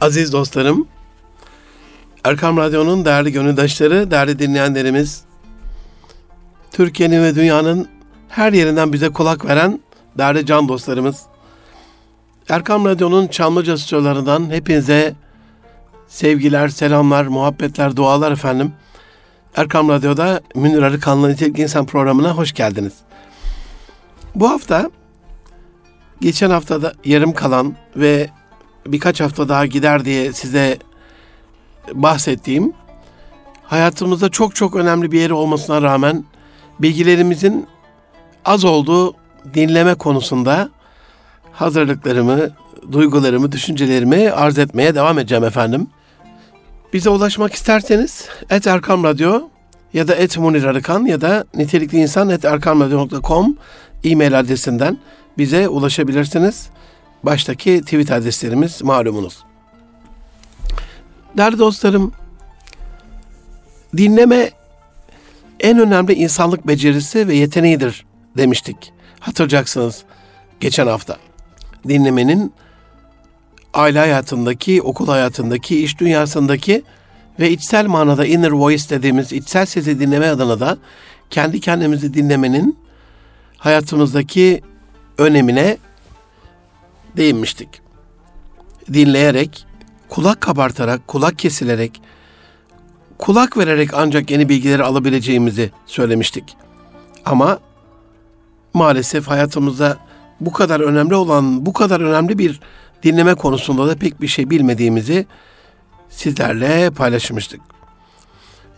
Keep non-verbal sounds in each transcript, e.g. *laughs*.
Aziz dostlarım, Erkam Radyo'nun değerli gönüldaşları, değerli dinleyenlerimiz, Türkiye'nin ve dünyanın her yerinden bize kulak veren değerli can dostlarımız, Erkam Radyo'nun Çamlıca stüdyolarından hepinize sevgiler, selamlar, muhabbetler, dualar efendim. Erkam Radyo'da Münir Arıkan'la Nitelik İnsan programına hoş geldiniz. Bu hafta, geçen haftada yarım kalan ve birkaç hafta daha gider diye size bahsettiğim hayatımızda çok çok önemli bir yeri olmasına rağmen bilgilerimizin az olduğu dinleme konusunda hazırlıklarımı, duygularımı, düşüncelerimi arz etmeye devam edeceğim efendim. Bize ulaşmak isterseniz et Erkam Radyo ya da et Munir Arıkan ya da nitelikli insan et erkamradyo.com e-mail adresinden bize ulaşabilirsiniz. Baştaki tweet adreslerimiz malumunuz. Değerli dostlarım, dinleme en önemli insanlık becerisi ve yeteneğidir demiştik. Hatırlayacaksınız geçen hafta. Dinlemenin aile hayatındaki, okul hayatındaki, iş dünyasındaki ve içsel manada inner voice dediğimiz içsel sesi dinleme adına da kendi kendimizi dinlemenin hayatımızdaki önemine değinmiştik. Dinleyerek, kulak kabartarak, kulak kesilerek, kulak vererek ancak yeni bilgileri alabileceğimizi söylemiştik. Ama maalesef hayatımızda bu kadar önemli olan, bu kadar önemli bir dinleme konusunda da pek bir şey bilmediğimizi sizlerle paylaşmıştık.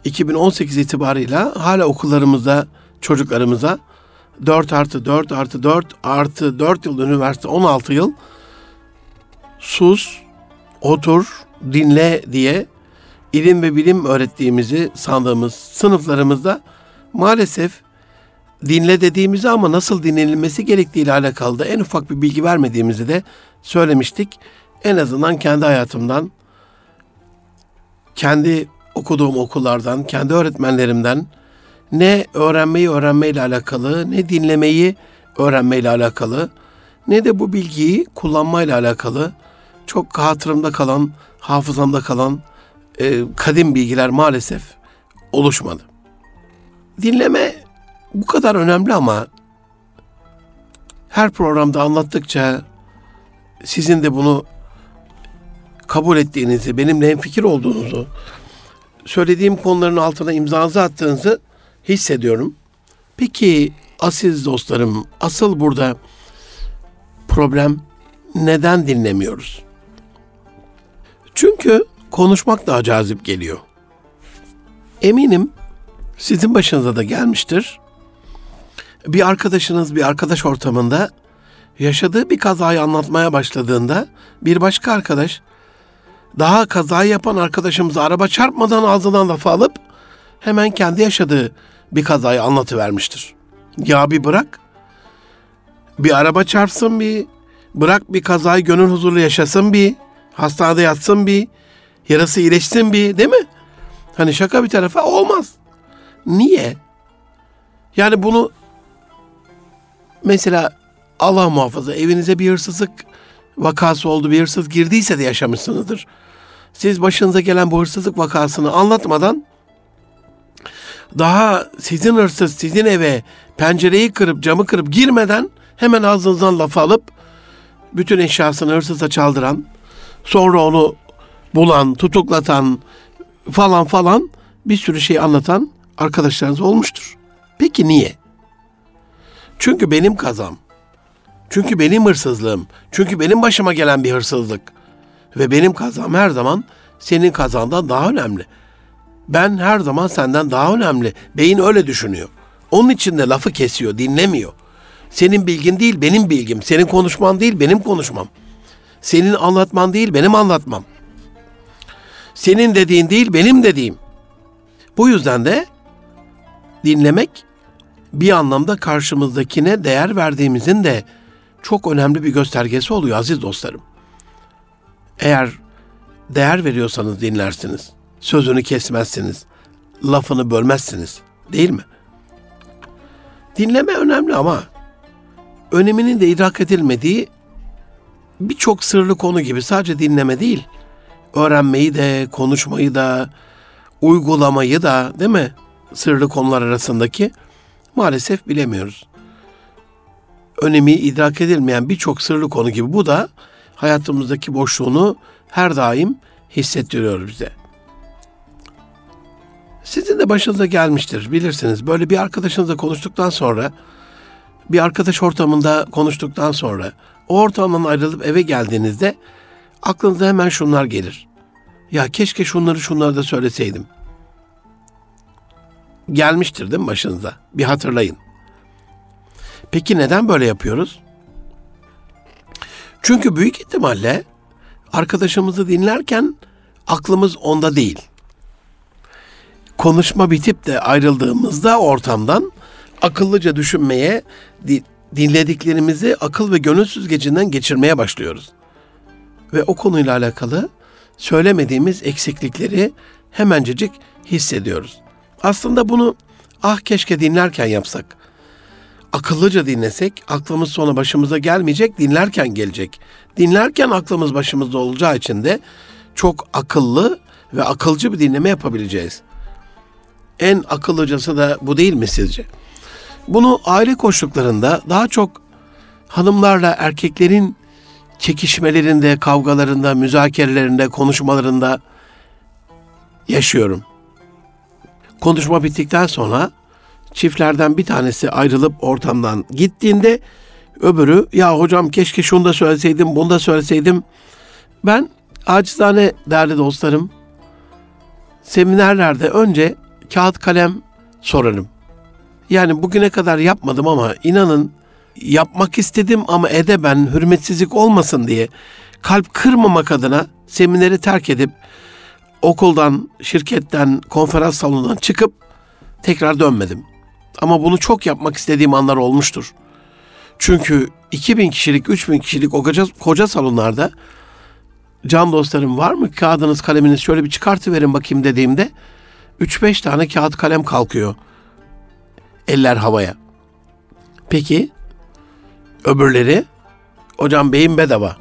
2018 itibarıyla hala okullarımızda çocuklarımıza 4 artı 4 artı 4 artı 4 yıl üniversite 16 yıl sus, otur, dinle diye ilim ve bilim öğrettiğimizi sandığımız sınıflarımızda maalesef dinle dediğimizi ama nasıl dinlenilmesi gerektiği ile alakalı da en ufak bir bilgi vermediğimizi de söylemiştik. En azından kendi hayatımdan, kendi okuduğum okullardan, kendi öğretmenlerimden ne öğrenmeyi öğrenmeyle alakalı, ne dinlemeyi öğrenmeyle alakalı, ne de bu bilgiyi kullanmayla alakalı çok hatırımda kalan, hafızamda kalan e, kadim bilgiler maalesef oluşmadı. Dinleme bu kadar önemli ama her programda anlattıkça sizin de bunu kabul ettiğinizi, benimle fikir olduğunuzu, söylediğim konuların altına imzanızı attığınızı hissediyorum. Peki aziz dostlarım, asıl burada problem neden dinlemiyoruz? Çünkü konuşmak daha cazip geliyor. Eminim sizin başınıza da gelmiştir. Bir arkadaşınız bir arkadaş ortamında yaşadığı bir kazayı anlatmaya başladığında bir başka arkadaş daha kazayı yapan arkadaşımıza araba çarpmadan ağzından lafı alıp hemen kendi yaşadığı bir kazayı anlatıvermiştir. Ya bir bırak. Bir araba çarpsın bir. Bırak bir kazayı gönül huzurlu yaşasın bir. Hastanede yatsın bir. Yarası iyileşsin bir değil mi? Hani şaka bir tarafa olmaz. Niye? Yani bunu mesela Allah muhafaza evinize bir hırsızlık vakası oldu bir hırsız girdiyse de yaşamışsınızdır. Siz başınıza gelen bu hırsızlık vakasını anlatmadan daha sizin hırsız sizin eve pencereyi kırıp camı kırıp girmeden hemen ağzınızdan lafı alıp bütün eşyasını hırsıza çaldıran sonra onu bulan, tutuklatan falan falan bir sürü şey anlatan arkadaşlarınız olmuştur. Peki niye? Çünkü benim kazam. Çünkü benim hırsızlığım. Çünkü benim başıma gelen bir hırsızlık. Ve benim kazam her zaman senin kazandan daha önemli. Ben her zaman senden daha önemli. Beyin öyle düşünüyor. Onun için de lafı kesiyor, dinlemiyor. Senin bilgin değil, benim bilgim. Senin konuşman değil, benim konuşmam. Senin anlatman değil, benim anlatmam. Senin dediğin değil, benim dediğim. Bu yüzden de dinlemek bir anlamda karşımızdakine değer verdiğimizin de çok önemli bir göstergesi oluyor aziz dostlarım. Eğer değer veriyorsanız dinlersiniz. Sözünü kesmezsiniz. Lafını bölmezsiniz. Değil mi? Dinleme önemli ama öneminin de idrak edilmediği birçok sırlı konu gibi sadece dinleme değil, öğrenmeyi de, konuşmayı da, uygulamayı da değil mi? Sırlı konular arasındaki maalesef bilemiyoruz. Önemi idrak edilmeyen birçok sırlı konu gibi bu da hayatımızdaki boşluğunu her daim hissettiriyor bize. Sizin de başınıza gelmiştir bilirsiniz. Böyle bir arkadaşınızla konuştuktan sonra, bir arkadaş ortamında konuştuktan sonra, o ortamdan ayrılıp eve geldiğinizde aklınıza hemen şunlar gelir. Ya keşke şunları şunları da söyleseydim. Gelmiştir değil mi başınıza? Bir hatırlayın. Peki neden böyle yapıyoruz? Çünkü büyük ihtimalle arkadaşımızı dinlerken aklımız onda değil. Konuşma bitip de ayrıldığımızda ortamdan akıllıca düşünmeye, dinlediklerimizi akıl ve gönül süzgecinden geçirmeye başlıyoruz. Ve o konuyla alakalı söylemediğimiz eksiklikleri hemencecik hissediyoruz. Aslında bunu ah keşke dinlerken yapsak. Akıllıca dinlesek aklımız sonra başımıza gelmeyecek, dinlerken gelecek. Dinlerken aklımız başımızda olacağı için de çok akıllı ve akılcı bir dinleme yapabileceğiz. En akıllıcası da bu değil mi sizce? Bunu aile koşullarında daha çok hanımlarla erkeklerin çekişmelerinde, kavgalarında, müzakerelerinde, konuşmalarında yaşıyorum. Konuşma bittikten sonra çiftlerden bir tanesi ayrılıp ortamdan gittiğinde öbürü ya hocam keşke şunu da söyleseydim, bunu da söyleseydim. Ben acizane değerli dostlarım seminerlerde önce kağıt kalem sorarım. Yani bugüne kadar yapmadım ama inanın yapmak istedim ama edeben hürmetsizlik olmasın diye kalp kırmamak adına semineri terk edip okuldan, şirketten, konferans salonundan çıkıp tekrar dönmedim. Ama bunu çok yapmak istediğim anlar olmuştur. Çünkü 2000 kişilik, 3000 kişilik o koca, koca salonlarda can dostlarım var mı kağıdınız kaleminiz şöyle bir çıkartıverin bakayım dediğimde 3-5 tane kağıt kalem kalkıyor. Eller havaya. Peki öbürleri hocam beyin bedava.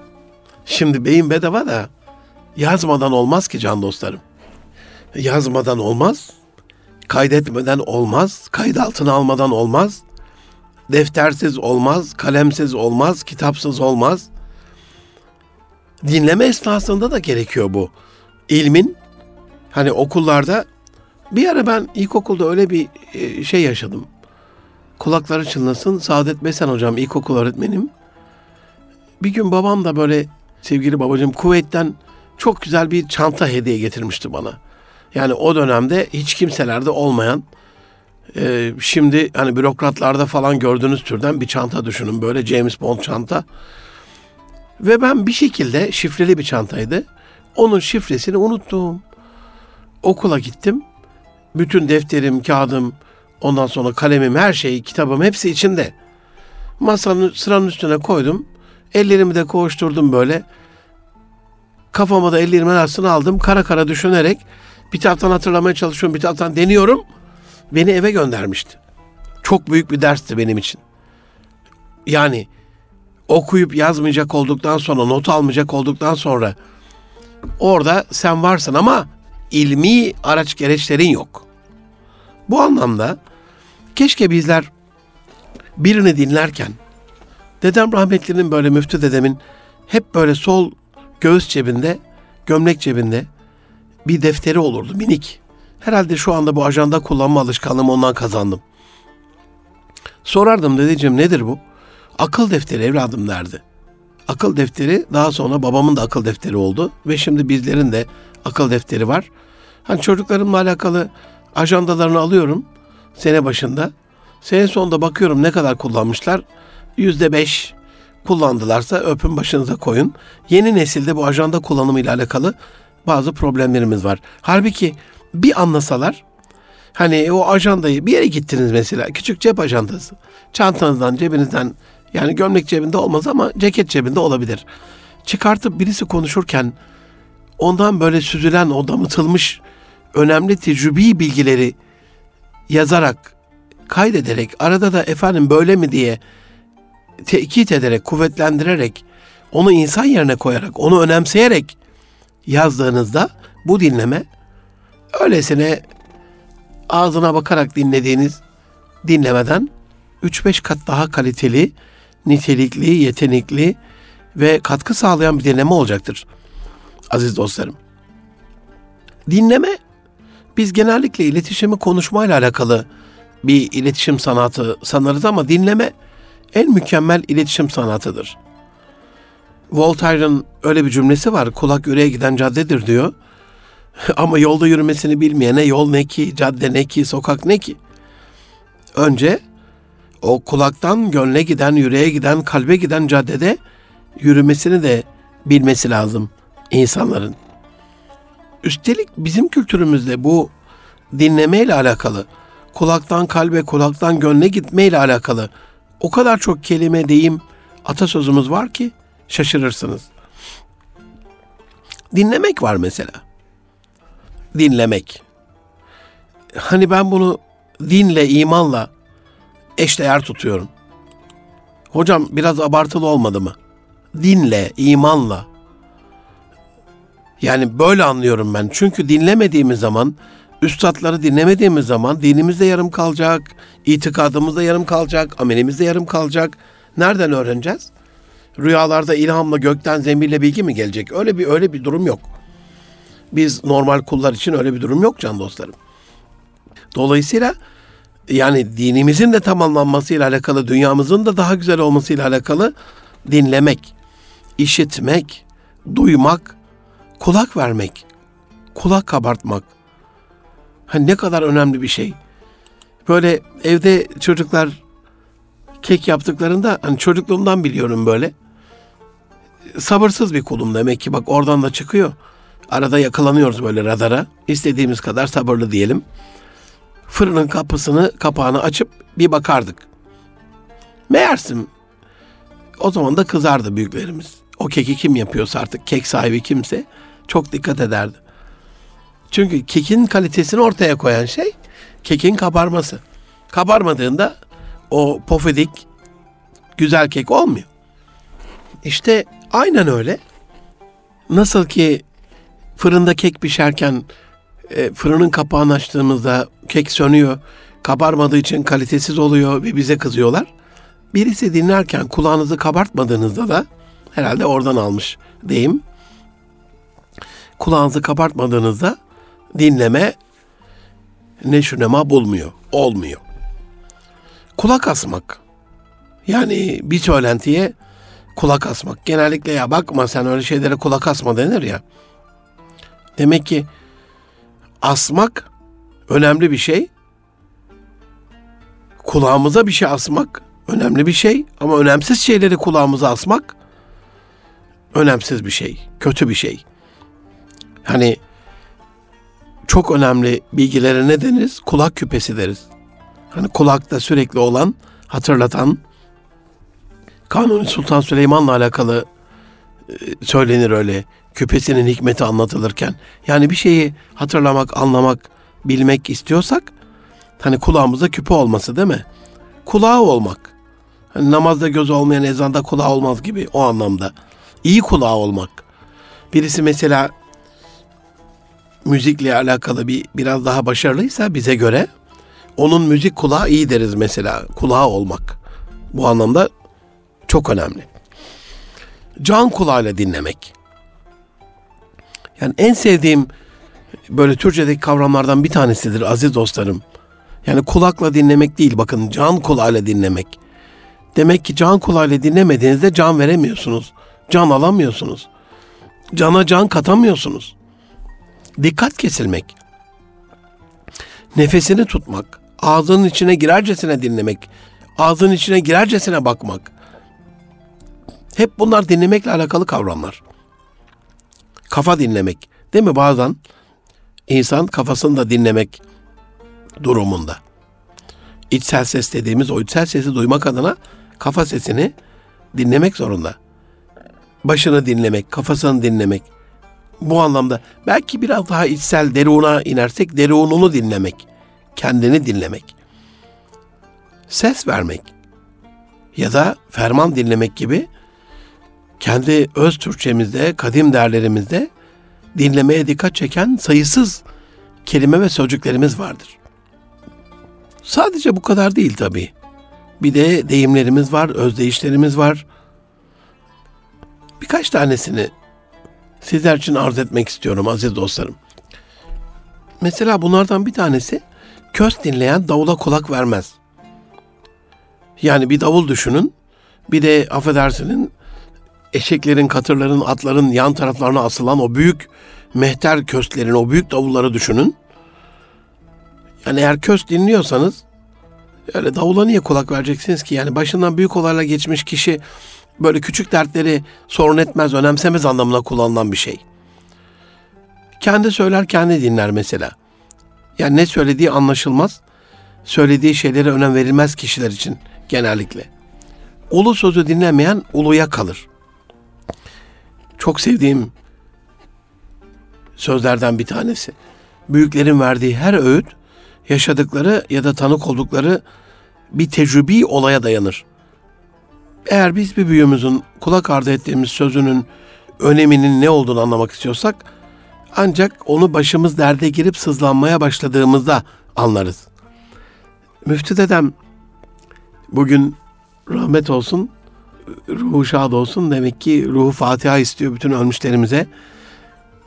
Şimdi beyin bedava da yazmadan olmaz ki can dostlarım. Yazmadan olmaz. Kaydetmeden olmaz. Kayıt altına almadan olmaz. Deftersiz olmaz, kalemsiz olmaz, kitapsız olmaz. Dinleme esnasında da gerekiyor bu. İlmin hani okullarda bir ara ben ilkokulda öyle bir e, şey yaşadım. Kulakları çınlasın. Saadet Besen hocam ilkokul öğretmenim. Bir gün babam da böyle sevgili babacığım kuvvetten çok güzel bir çanta hediye getirmişti bana. Yani o dönemde hiç kimselerde olmayan e, şimdi hani bürokratlarda falan gördüğünüz türden bir çanta düşünün. Böyle James Bond çanta. Ve ben bir şekilde şifreli bir çantaydı. Onun şifresini unuttum. Okula gittim. Bütün defterim, kağıdım, ondan sonra kalemim, her şey, kitabım hepsi içinde. Masanın sıranın üstüne koydum. Ellerimi de koğuşturdum böyle. Kafama da ellerimin arasına aldım. Kara kara düşünerek bir taraftan hatırlamaya çalışıyorum, bir taraftan deniyorum. Beni eve göndermişti. Çok büyük bir dersti benim için. Yani okuyup yazmayacak olduktan sonra, not almayacak olduktan sonra orada sen varsın ama ilmi araç gereçlerin yok. Bu anlamda keşke bizler birini dinlerken dedem rahmetlinin böyle müftü dedemin hep böyle sol göğüs cebinde, gömlek cebinde bir defteri olurdu minik. Herhalde şu anda bu ajanda kullanma alışkanlığımı ondan kazandım. Sorardım dedeciğim nedir bu? Akıl defteri evladım derdi. Akıl defteri daha sonra babamın da akıl defteri oldu ve şimdi bizlerin de akıl defteri var. Hani çocuklarımla alakalı ajandalarını alıyorum sene başında. Sene sonunda bakıyorum ne kadar kullanmışlar. Yüzde beş kullandılarsa öpün başınıza koyun. Yeni nesilde bu ajanda kullanımıyla alakalı bazı problemlerimiz var. Halbuki bir anlasalar hani o ajandayı bir yere gittiniz mesela küçük cep ajandası. Çantanızdan cebinizden yani gömlek cebinde olmaz ama ceket cebinde olabilir. Çıkartıp birisi konuşurken ondan böyle süzülen o damıtılmış önemli tecrübi bilgileri yazarak, kaydederek, arada da efendim böyle mi diye tekit ederek, kuvvetlendirerek, onu insan yerine koyarak, onu önemseyerek yazdığınızda bu dinleme öylesine ağzına bakarak dinlediğiniz dinlemeden 3-5 kat daha kaliteli, nitelikli, yetenekli ve katkı sağlayan bir dinleme olacaktır. Aziz dostlarım. Dinleme biz genellikle iletişimi konuşmayla alakalı bir iletişim sanatı sanarız ama dinleme en mükemmel iletişim sanatıdır. Voltaire'ın öyle bir cümlesi var. Kulak yüreğe giden caddedir diyor. *laughs* ama yolda yürümesini bilmeyene yol ne ki, cadde ne ki, sokak ne ki? Önce o kulaktan gönle giden, yüreğe giden, kalbe giden caddede yürümesini de bilmesi lazım insanların. Üstelik bizim kültürümüzde bu dinlemeyle alakalı, kulaktan kalbe, kulaktan gönle gitmeyle alakalı o kadar çok kelime, deyim, atasözümüz var ki şaşırırsınız. Dinlemek var mesela. Dinlemek. Hani ben bunu dinle, imanla eşdeğer tutuyorum. Hocam biraz abartılı olmadı mı? Dinle, imanla. Yani böyle anlıyorum ben. Çünkü dinlemediğimiz zaman, üstadları dinlemediğimiz zaman dinimiz de yarım kalacak, itikadımız da yarım kalacak, amelimiz de yarım kalacak. Nereden öğreneceğiz? Rüyalarda ilhamla gökten zembille bilgi mi gelecek? Öyle bir öyle bir durum yok. Biz normal kullar için öyle bir durum yok can dostlarım. Dolayısıyla yani dinimizin de tamamlanmasıyla alakalı, dünyamızın da daha güzel olmasıyla alakalı dinlemek, işitmek, duymak, kulak vermek, kulak kabartmak. Hani ne kadar önemli bir şey. Böyle evde çocuklar kek yaptıklarında hani çocukluğumdan biliyorum böyle. Sabırsız bir kulum demek ki bak oradan da çıkıyor. Arada yakalanıyoruz böyle radara. İstediğimiz kadar sabırlı diyelim. Fırının kapısını, kapağını açıp bir bakardık. Meğersim o zaman da kızardı büyüklerimiz. O keki kim yapıyorsa artık kek sahibi kimse çok dikkat ederdi. Çünkü kekin kalitesini ortaya koyan şey kekin kabarması. Kabarmadığında o pofidik güzel kek olmuyor. İşte aynen öyle. Nasıl ki fırında kek pişerken e, fırının kapağını açtığımızda kek sönüyor, kabarmadığı için kalitesiz oluyor ve bize kızıyorlar. Birisi dinlerken kulağınızı kabartmadığınızda da herhalde oradan almış deyim. Kulağınızı kabartmadığınızda dinleme neşünema bulmuyor, olmuyor. Kulak asmak. Yani bir söylentiye kulak asmak. Genellikle ya bakma sen öyle şeylere kulak asma denir ya. Demek ki asmak önemli bir şey. Kulağımıza bir şey asmak önemli bir şey ama önemsiz şeyleri kulağımıza asmak önemsiz bir şey, kötü bir şey. Hani çok önemli bilgilere ne deriz? Kulak küpesi deriz. Hani kulakta sürekli olan, hatırlatan Kanuni Sultan Süleyman'la alakalı e, söylenir öyle. Küpesinin hikmeti anlatılırken. Yani bir şeyi hatırlamak, anlamak, bilmek istiyorsak hani kulağımızda küpe olması değil mi? Kulağı olmak. Hani namazda göz olmayan ezanda kulağı olmaz gibi o anlamda. İyi kulağı olmak. Birisi mesela müzikle alakalı bir biraz daha başarılıysa bize göre onun müzik kulağı iyi deriz mesela. Kulağı olmak. Bu anlamda çok önemli. Can kulağıyla dinlemek. Yani en sevdiğim böyle Türkçedeki kavramlardan bir tanesidir aziz dostlarım. Yani kulakla dinlemek değil bakın can kulağıyla dinlemek. Demek ki can kulağıyla dinlemediğinizde can veremiyorsunuz. Can alamıyorsunuz. Cana can katamıyorsunuz. Dikkat kesilmek. Nefesini tutmak. Ağzının içine girercesine dinlemek. Ağzının içine girercesine bakmak. Hep bunlar dinlemekle alakalı kavramlar. Kafa dinlemek. Değil mi bazen insan kafasını da dinlemek durumunda. İçsel ses dediğimiz o içsel sesi duymak adına kafa sesini dinlemek zorunda. Başını dinlemek, kafasını dinlemek. Bu anlamda belki biraz daha içsel deruna inersek derununu dinlemek, kendini dinlemek. Ses vermek ya da ferman dinlemek gibi kendi öz Türkçemizde, kadim değerlerimizde dinlemeye dikkat çeken sayısız kelime ve sözcüklerimiz vardır. Sadece bu kadar değil tabii. Bir de deyimlerimiz var, özdeyişlerimiz var. Birkaç tanesini sizler için arz etmek istiyorum aziz dostlarım. Mesela bunlardan bir tanesi köz dinleyen davula kulak vermez. Yani bir davul düşünün. Bir de affedersinin eşeklerin, katırların, atların yan taraflarına asılan o büyük mehter köstlerin, o büyük davulları düşünün. Yani eğer köst dinliyorsanız öyle davula niye kulak vereceksiniz ki? Yani başından büyük olayla geçmiş kişi böyle küçük dertleri sorun etmez, önemsemez anlamına kullanılan bir şey. Kendi söyler, kendi dinler mesela. Yani ne söylediği anlaşılmaz. Söylediği şeylere önem verilmez kişiler için genellikle. Ulu sözü dinlemeyen uluya kalır. Çok sevdiğim sözlerden bir tanesi. Büyüklerin verdiği her öğüt yaşadıkları ya da tanık oldukları bir tecrübi olaya dayanır. Eğer biz bir büyüğümüzün kulak ardı ettiğimiz sözünün öneminin ne olduğunu anlamak istiyorsak ancak onu başımız derde girip sızlanmaya başladığımızda anlarız. Müftü dedem bugün rahmet olsun, ruhu şad olsun. Demek ki ruhu Fatiha istiyor bütün ölmüşlerimize.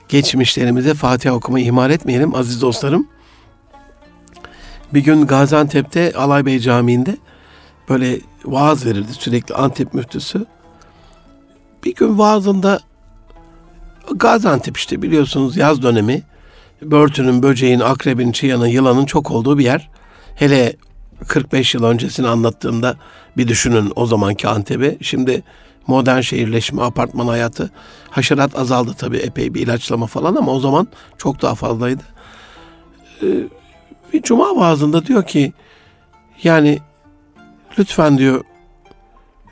Geçmişlerimize Fatiha okumayı ihmal etmeyelim aziz dostlarım. Bir gün Gaziantep'te Alaybey Camii'nde böyle vaaz verirdi sürekli Antep müftüsü. Bir gün vaazında Gaziantep işte biliyorsunuz yaz dönemi. Börtünün, böceğin, akrebin, çıyanın, yılanın çok olduğu bir yer. Hele 45 yıl öncesini anlattığımda bir düşünün o zamanki Antep'i. Şimdi modern şehirleşme, apartman hayatı. Haşerat azaldı tabii epey bir ilaçlama falan ama o zaman çok daha fazlaydı. Ee, bir cuma vaazında diyor ki yani lütfen diyor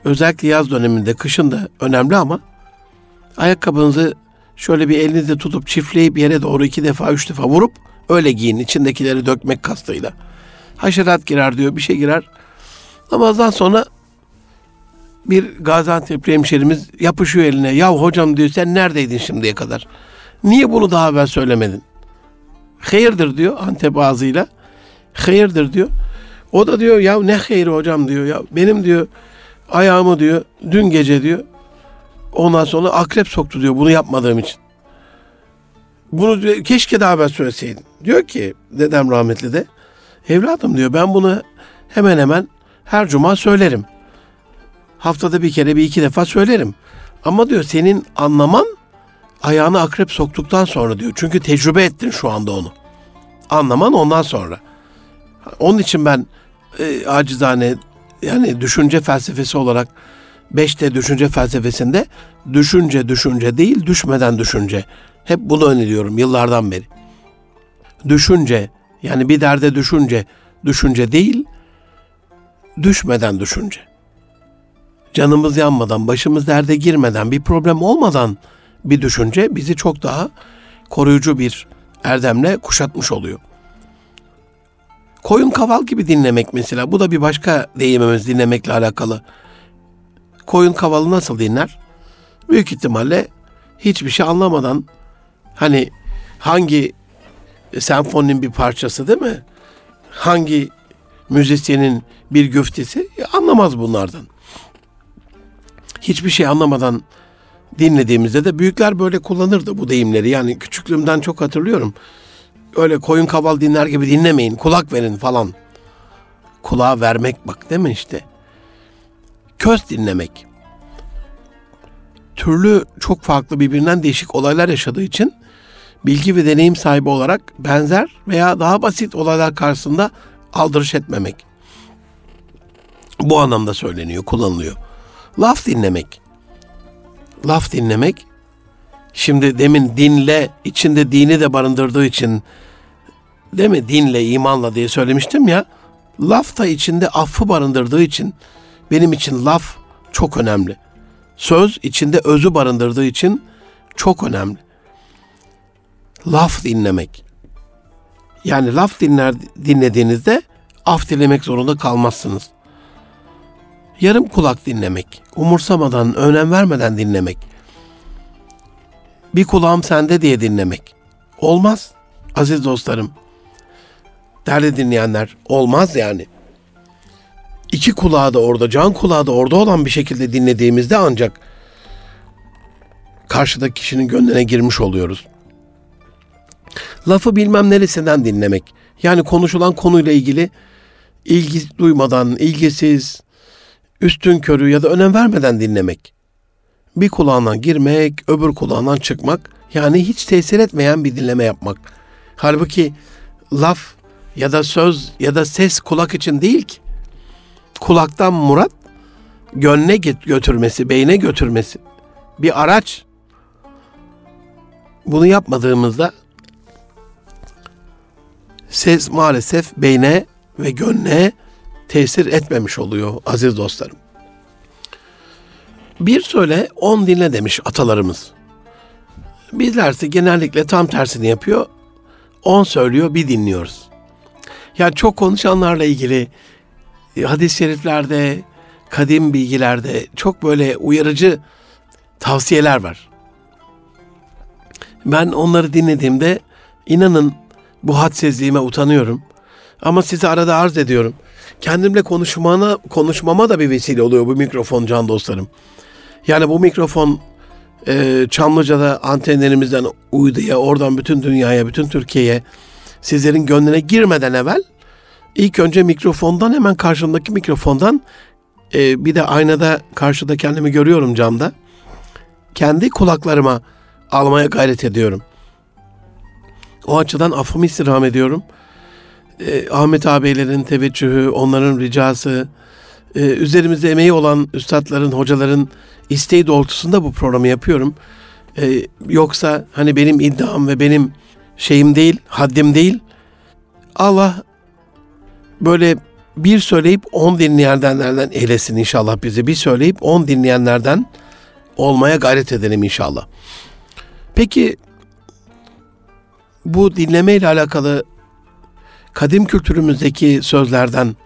özellikle yaz döneminde, kışın da önemli ama ayakkabınızı şöyle bir elinizle tutup çiftleyip yere doğru iki defa, üç defa vurup öyle giyin. içindekileri dökmek kastıyla. Haşerat girer diyor, bir şey girer. Namazdan sonra bir Gaziantep hemşerimiz yapışıyor eline. Ya hocam diyor sen neredeydin şimdiye kadar? Niye bunu daha evvel söylemedin? Hayırdır diyor Antep ağzıyla. Hayırdır diyor. O da diyor ya ne hayır hocam diyor ya. Benim diyor ayağımı diyor dün gece diyor ondan sonra akrep soktu diyor bunu yapmadığım için. Bunu diyor, keşke daha evvel söyleseydin. Diyor ki dedem rahmetli de evladım diyor ben bunu hemen hemen her cuma söylerim. Haftada bir kere bir iki defa söylerim. Ama diyor senin anlaman ayağını akrep soktuktan sonra diyor. Çünkü tecrübe ettin şu anda onu. Anlaman ondan sonra. Onun için ben e, acizane yani düşünce felsefesi olarak beşte düşünce felsefesinde düşünce düşünce değil düşmeden düşünce. Hep bunu öneriyorum yıllardan beri. Düşünce yani bir derde düşünce düşünce değil düşmeden düşünce. Canımız yanmadan, başımız derde girmeden, bir problem olmadan bir düşünce bizi çok daha koruyucu bir erdemle kuşatmış oluyor. Koyun kaval gibi dinlemek mesela. Bu da bir başka deyimimiz dinlemekle alakalı. Koyun kavalı nasıl dinler? Büyük ihtimalle hiçbir şey anlamadan hani hangi senfoninin bir parçası değil mi? Hangi müzisyenin bir güftesi anlamaz bunlardan. Hiçbir şey anlamadan dinlediğimizde de büyükler böyle kullanırdı bu deyimleri. Yani küçüklüğümden çok hatırlıyorum. Öyle koyun kaval dinler gibi dinlemeyin, kulak verin falan. Kulağa vermek bak değil mi işte? Köz dinlemek. Türlü çok farklı birbirinden değişik olaylar yaşadığı için bilgi ve deneyim sahibi olarak benzer veya daha basit olaylar karşısında aldırış etmemek. Bu anlamda söyleniyor, kullanılıyor. Laf dinlemek. Laf dinlemek Şimdi demin dinle içinde dini de barındırdığı için değil mi dinle imanla diye söylemiştim ya. Laf da içinde affı barındırdığı için benim için laf çok önemli. Söz içinde özü barındırdığı için çok önemli. Laf dinlemek. Yani laf dinler dinlediğinizde af dilemek zorunda kalmazsınız. Yarım kulak dinlemek, umursamadan, önem vermeden dinlemek bir kulağım sende diye dinlemek. Olmaz aziz dostlarım. Değerli dinleyenler olmaz yani. İki kulağı da orada, can kulağı da orada olan bir şekilde dinlediğimizde ancak karşıdaki kişinin gönlüne girmiş oluyoruz. Lafı bilmem neresinden dinlemek. Yani konuşulan konuyla ilgili ilgi duymadan, ilgisiz, üstün körü ya da önem vermeden dinlemek. Bir kulağından girmek, öbür kulağından çıkmak. Yani hiç tesir etmeyen bir dinleme yapmak. Halbuki laf ya da söz ya da ses kulak için değil ki. Kulaktan murat gönle götürmesi, beyne götürmesi. Bir araç. Bunu yapmadığımızda ses maalesef beyne ve gönle tesir etmemiş oluyor aziz dostlarım. Bir söyle on dinle demiş atalarımız. Bizlerse genellikle tam tersini yapıyor. On söylüyor bir dinliyoruz. Yani çok konuşanlarla ilgili e, hadis-i şeriflerde, kadim bilgilerde çok böyle uyarıcı tavsiyeler var. Ben onları dinlediğimde inanın bu hadsizliğime utanıyorum. Ama size arada arz ediyorum. Kendimle konuşmana, konuşmama da bir vesile oluyor bu mikrofon can dostlarım. Yani bu mikrofon e, Çamlıca'da antenlerimizden uyduya, oradan bütün dünyaya, bütün Türkiye'ye sizlerin gönlüne girmeden evvel ilk önce mikrofondan hemen karşımdaki mikrofondan e, bir de aynada karşıda kendimi görüyorum camda. Kendi kulaklarıma almaya gayret ediyorum. O açıdan affımı istirham ediyorum. E, Ahmet ağabeylerin teveccühü, onların ricası, e, üzerimizde emeği olan üstadların, hocaların isteği doğrultusunda bu programı yapıyorum. E, yoksa hani benim iddiam ve benim şeyim değil, haddim değil. Allah böyle bir söyleyip on dinleyenlerden eylesin inşallah bizi. Bir söyleyip on dinleyenlerden olmaya gayret edelim inşallah. Peki bu dinleme ile alakalı kadim kültürümüzdeki sözlerden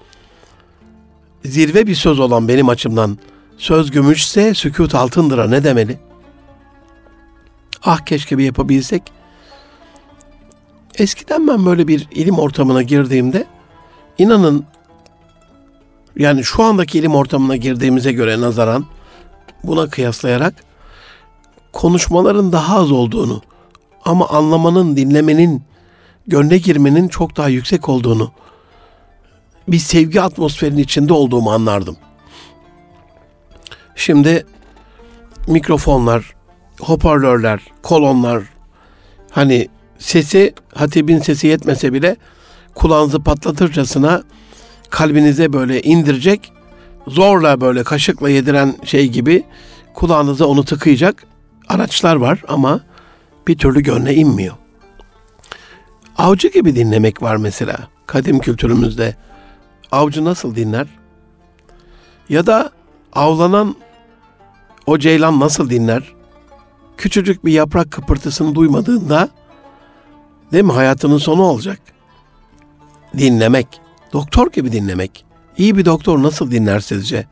zirve bir söz olan benim açımdan söz gümüşse sükut altındıra ne demeli? Ah keşke bir yapabilsek. Eskiden ben böyle bir ilim ortamına girdiğimde inanın yani şu andaki ilim ortamına girdiğimize göre nazaran buna kıyaslayarak konuşmaların daha az olduğunu ama anlamanın, dinlemenin, gönle girmenin çok daha yüksek olduğunu, bir sevgi atmosferinin içinde olduğumu anlardım. Şimdi mikrofonlar, hoparlörler, kolonlar, hani sesi, hatibin sesi yetmese bile kulağınızı patlatırcasına kalbinize böyle indirecek, zorla böyle kaşıkla yediren şey gibi kulağınıza onu tıkayacak araçlar var ama bir türlü gönle inmiyor. Avcı gibi dinlemek var mesela kadim kültürümüzde. Avcı nasıl dinler? Ya da avlanan o ceylan nasıl dinler? Küçücük bir yaprak kıpırtısını duymadığında değil mi hayatının sonu olacak. Dinlemek, doktor gibi dinlemek. İyi bir doktor nasıl dinler sizce?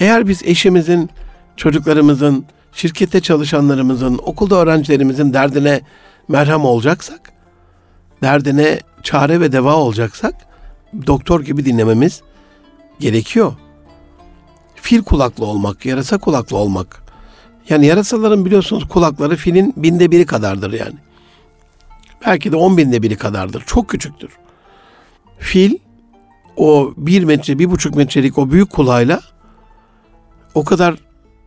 Eğer biz eşimizin, çocuklarımızın, şirkette çalışanlarımızın, okulda öğrencilerimizin derdine merhem olacaksak, derdine çare ve deva olacaksak, doktor gibi dinlememiz gerekiyor. Fil kulaklı olmak, yarasa kulaklı olmak. Yani yarasaların biliyorsunuz kulakları filin binde biri kadardır yani. Belki de on binde biri kadardır. Çok küçüktür. Fil o bir metre, bir buçuk metrelik o büyük kulağıyla o kadar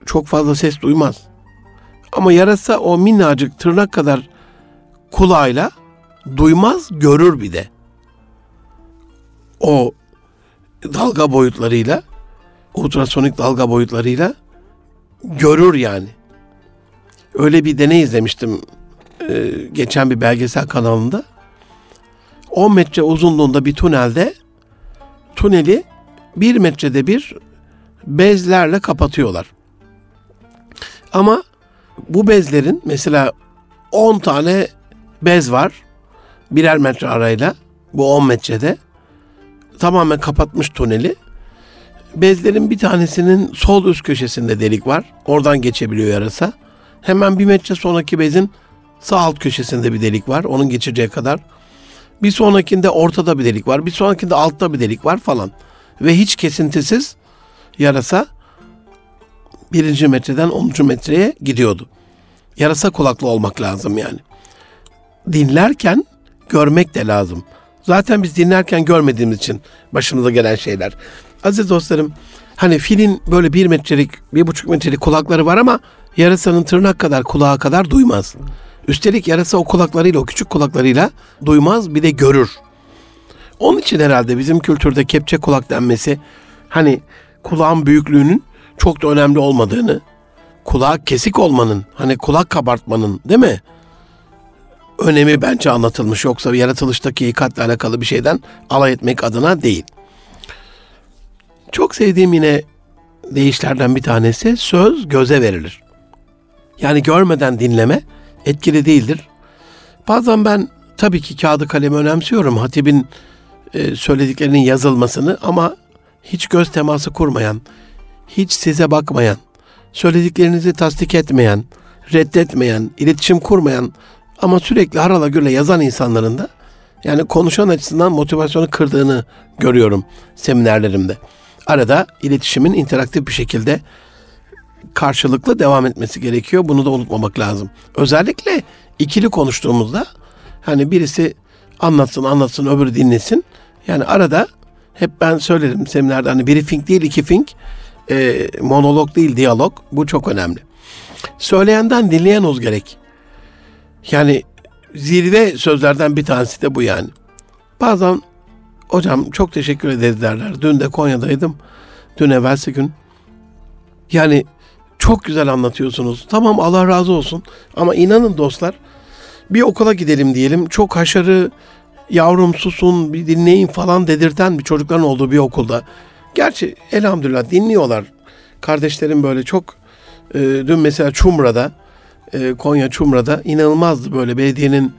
çok fazla ses duymaz. Ama yarasa o minnacık tırnak kadar kulağıyla duymaz, görür bir de. O dalga boyutlarıyla, ultrasonik dalga boyutlarıyla görür yani. Öyle bir deney izlemiştim e, geçen bir belgesel kanalında. 10 metre uzunluğunda bir tünelde tüneli 1 metrede bir bezlerle kapatıyorlar. Ama bu bezlerin mesela 10 tane bez var. Birer metre arayla. Bu 10 metrede. Tamamen kapatmış tüneli. Bezlerin bir tanesinin sol üst köşesinde delik var. Oradan geçebiliyor yarasa. Hemen bir metre sonraki bezin sağ alt köşesinde bir delik var. Onun geçeceği kadar. Bir sonrakinde ortada bir delik var. Bir sonrakinde altta bir delik var falan. Ve hiç kesintisiz yarasa birinci metreden onuncu metreye gidiyordu. Yarasa kulaklı olmak lazım yani. Dinlerken görmek de lazım. Zaten biz dinlerken görmediğimiz için başımıza gelen şeyler. Aziz dostlarım, hani filin böyle bir metrelik, bir buçuk metrelik kulakları var ama yarasanın tırnak kadar, kulağa kadar duymaz. Üstelik yarasa o kulaklarıyla, o küçük kulaklarıyla duymaz bir de görür. Onun için herhalde bizim kültürde kepçe kulak denmesi hani kulağın büyüklüğünün çok da önemli olmadığını, kulak kesik olmanın, hani kulak kabartmanın değil mi? Önemi bence anlatılmış. Yoksa yaratılıştaki hikatle alakalı bir şeyden alay etmek adına değil. Çok sevdiğim yine deyişlerden bir tanesi söz göze verilir. Yani görmeden dinleme etkili değildir. Bazen ben tabii ki kağıdı kalemi önemsiyorum. Hatibin e, söylediklerinin yazılmasını ama hiç göz teması kurmayan, hiç size bakmayan, söylediklerinizi tasdik etmeyen, reddetmeyen, iletişim kurmayan ama sürekli harala gürle yazan insanların da yani konuşan açısından motivasyonu kırdığını görüyorum seminerlerimde. Arada iletişimin interaktif bir şekilde karşılıklı devam etmesi gerekiyor. Bunu da unutmamak lazım. Özellikle ikili konuştuğumuzda hani birisi anlatsın anlatsın öbürü dinlesin. Yani arada hep ben söylerim seminerde hani biri think değil iki think e, monolog değil diyalog bu çok önemli. Söyleyenden dinleyen uz gerek. Yani zirve sözlerden bir tanesi de bu yani. Bazen hocam çok teşekkür ederiz derler. Dün de Konya'daydım. Dün evvelsi gün. Yani çok güzel anlatıyorsunuz. Tamam Allah razı olsun. Ama inanın dostlar bir okula gidelim diyelim. Çok haşarı yavrum susun bir dinleyin falan dedirten bir çocukların olduğu bir okulda. Gerçi elhamdülillah dinliyorlar. Kardeşlerim böyle çok e, dün mesela Çumra'da e, Konya Çumra'da inanılmazdı böyle belediyenin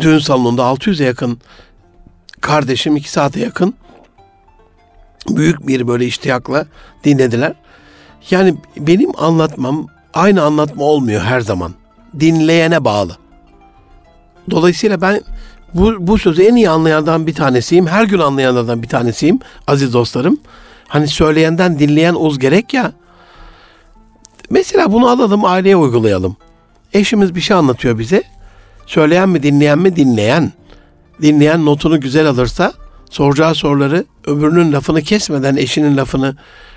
düğün salonunda 600'e yakın kardeşim 2 saate yakın büyük bir böyle iştiyakla dinlediler. Yani benim anlatmam aynı anlatma olmuyor her zaman. Dinleyene bağlı. Dolayısıyla ben bu, bu sözü en iyi anlayandan bir tanesiyim. Her gün anlayanlardan bir tanesiyim aziz dostlarım. Hani söyleyenden dinleyen uz gerek ya. Mesela bunu alalım aileye uygulayalım. Eşimiz bir şey anlatıyor bize. Söyleyen mi dinleyen mi dinleyen. Dinleyen notunu güzel alırsa soracağı soruları öbürünün lafını kesmeden eşinin lafını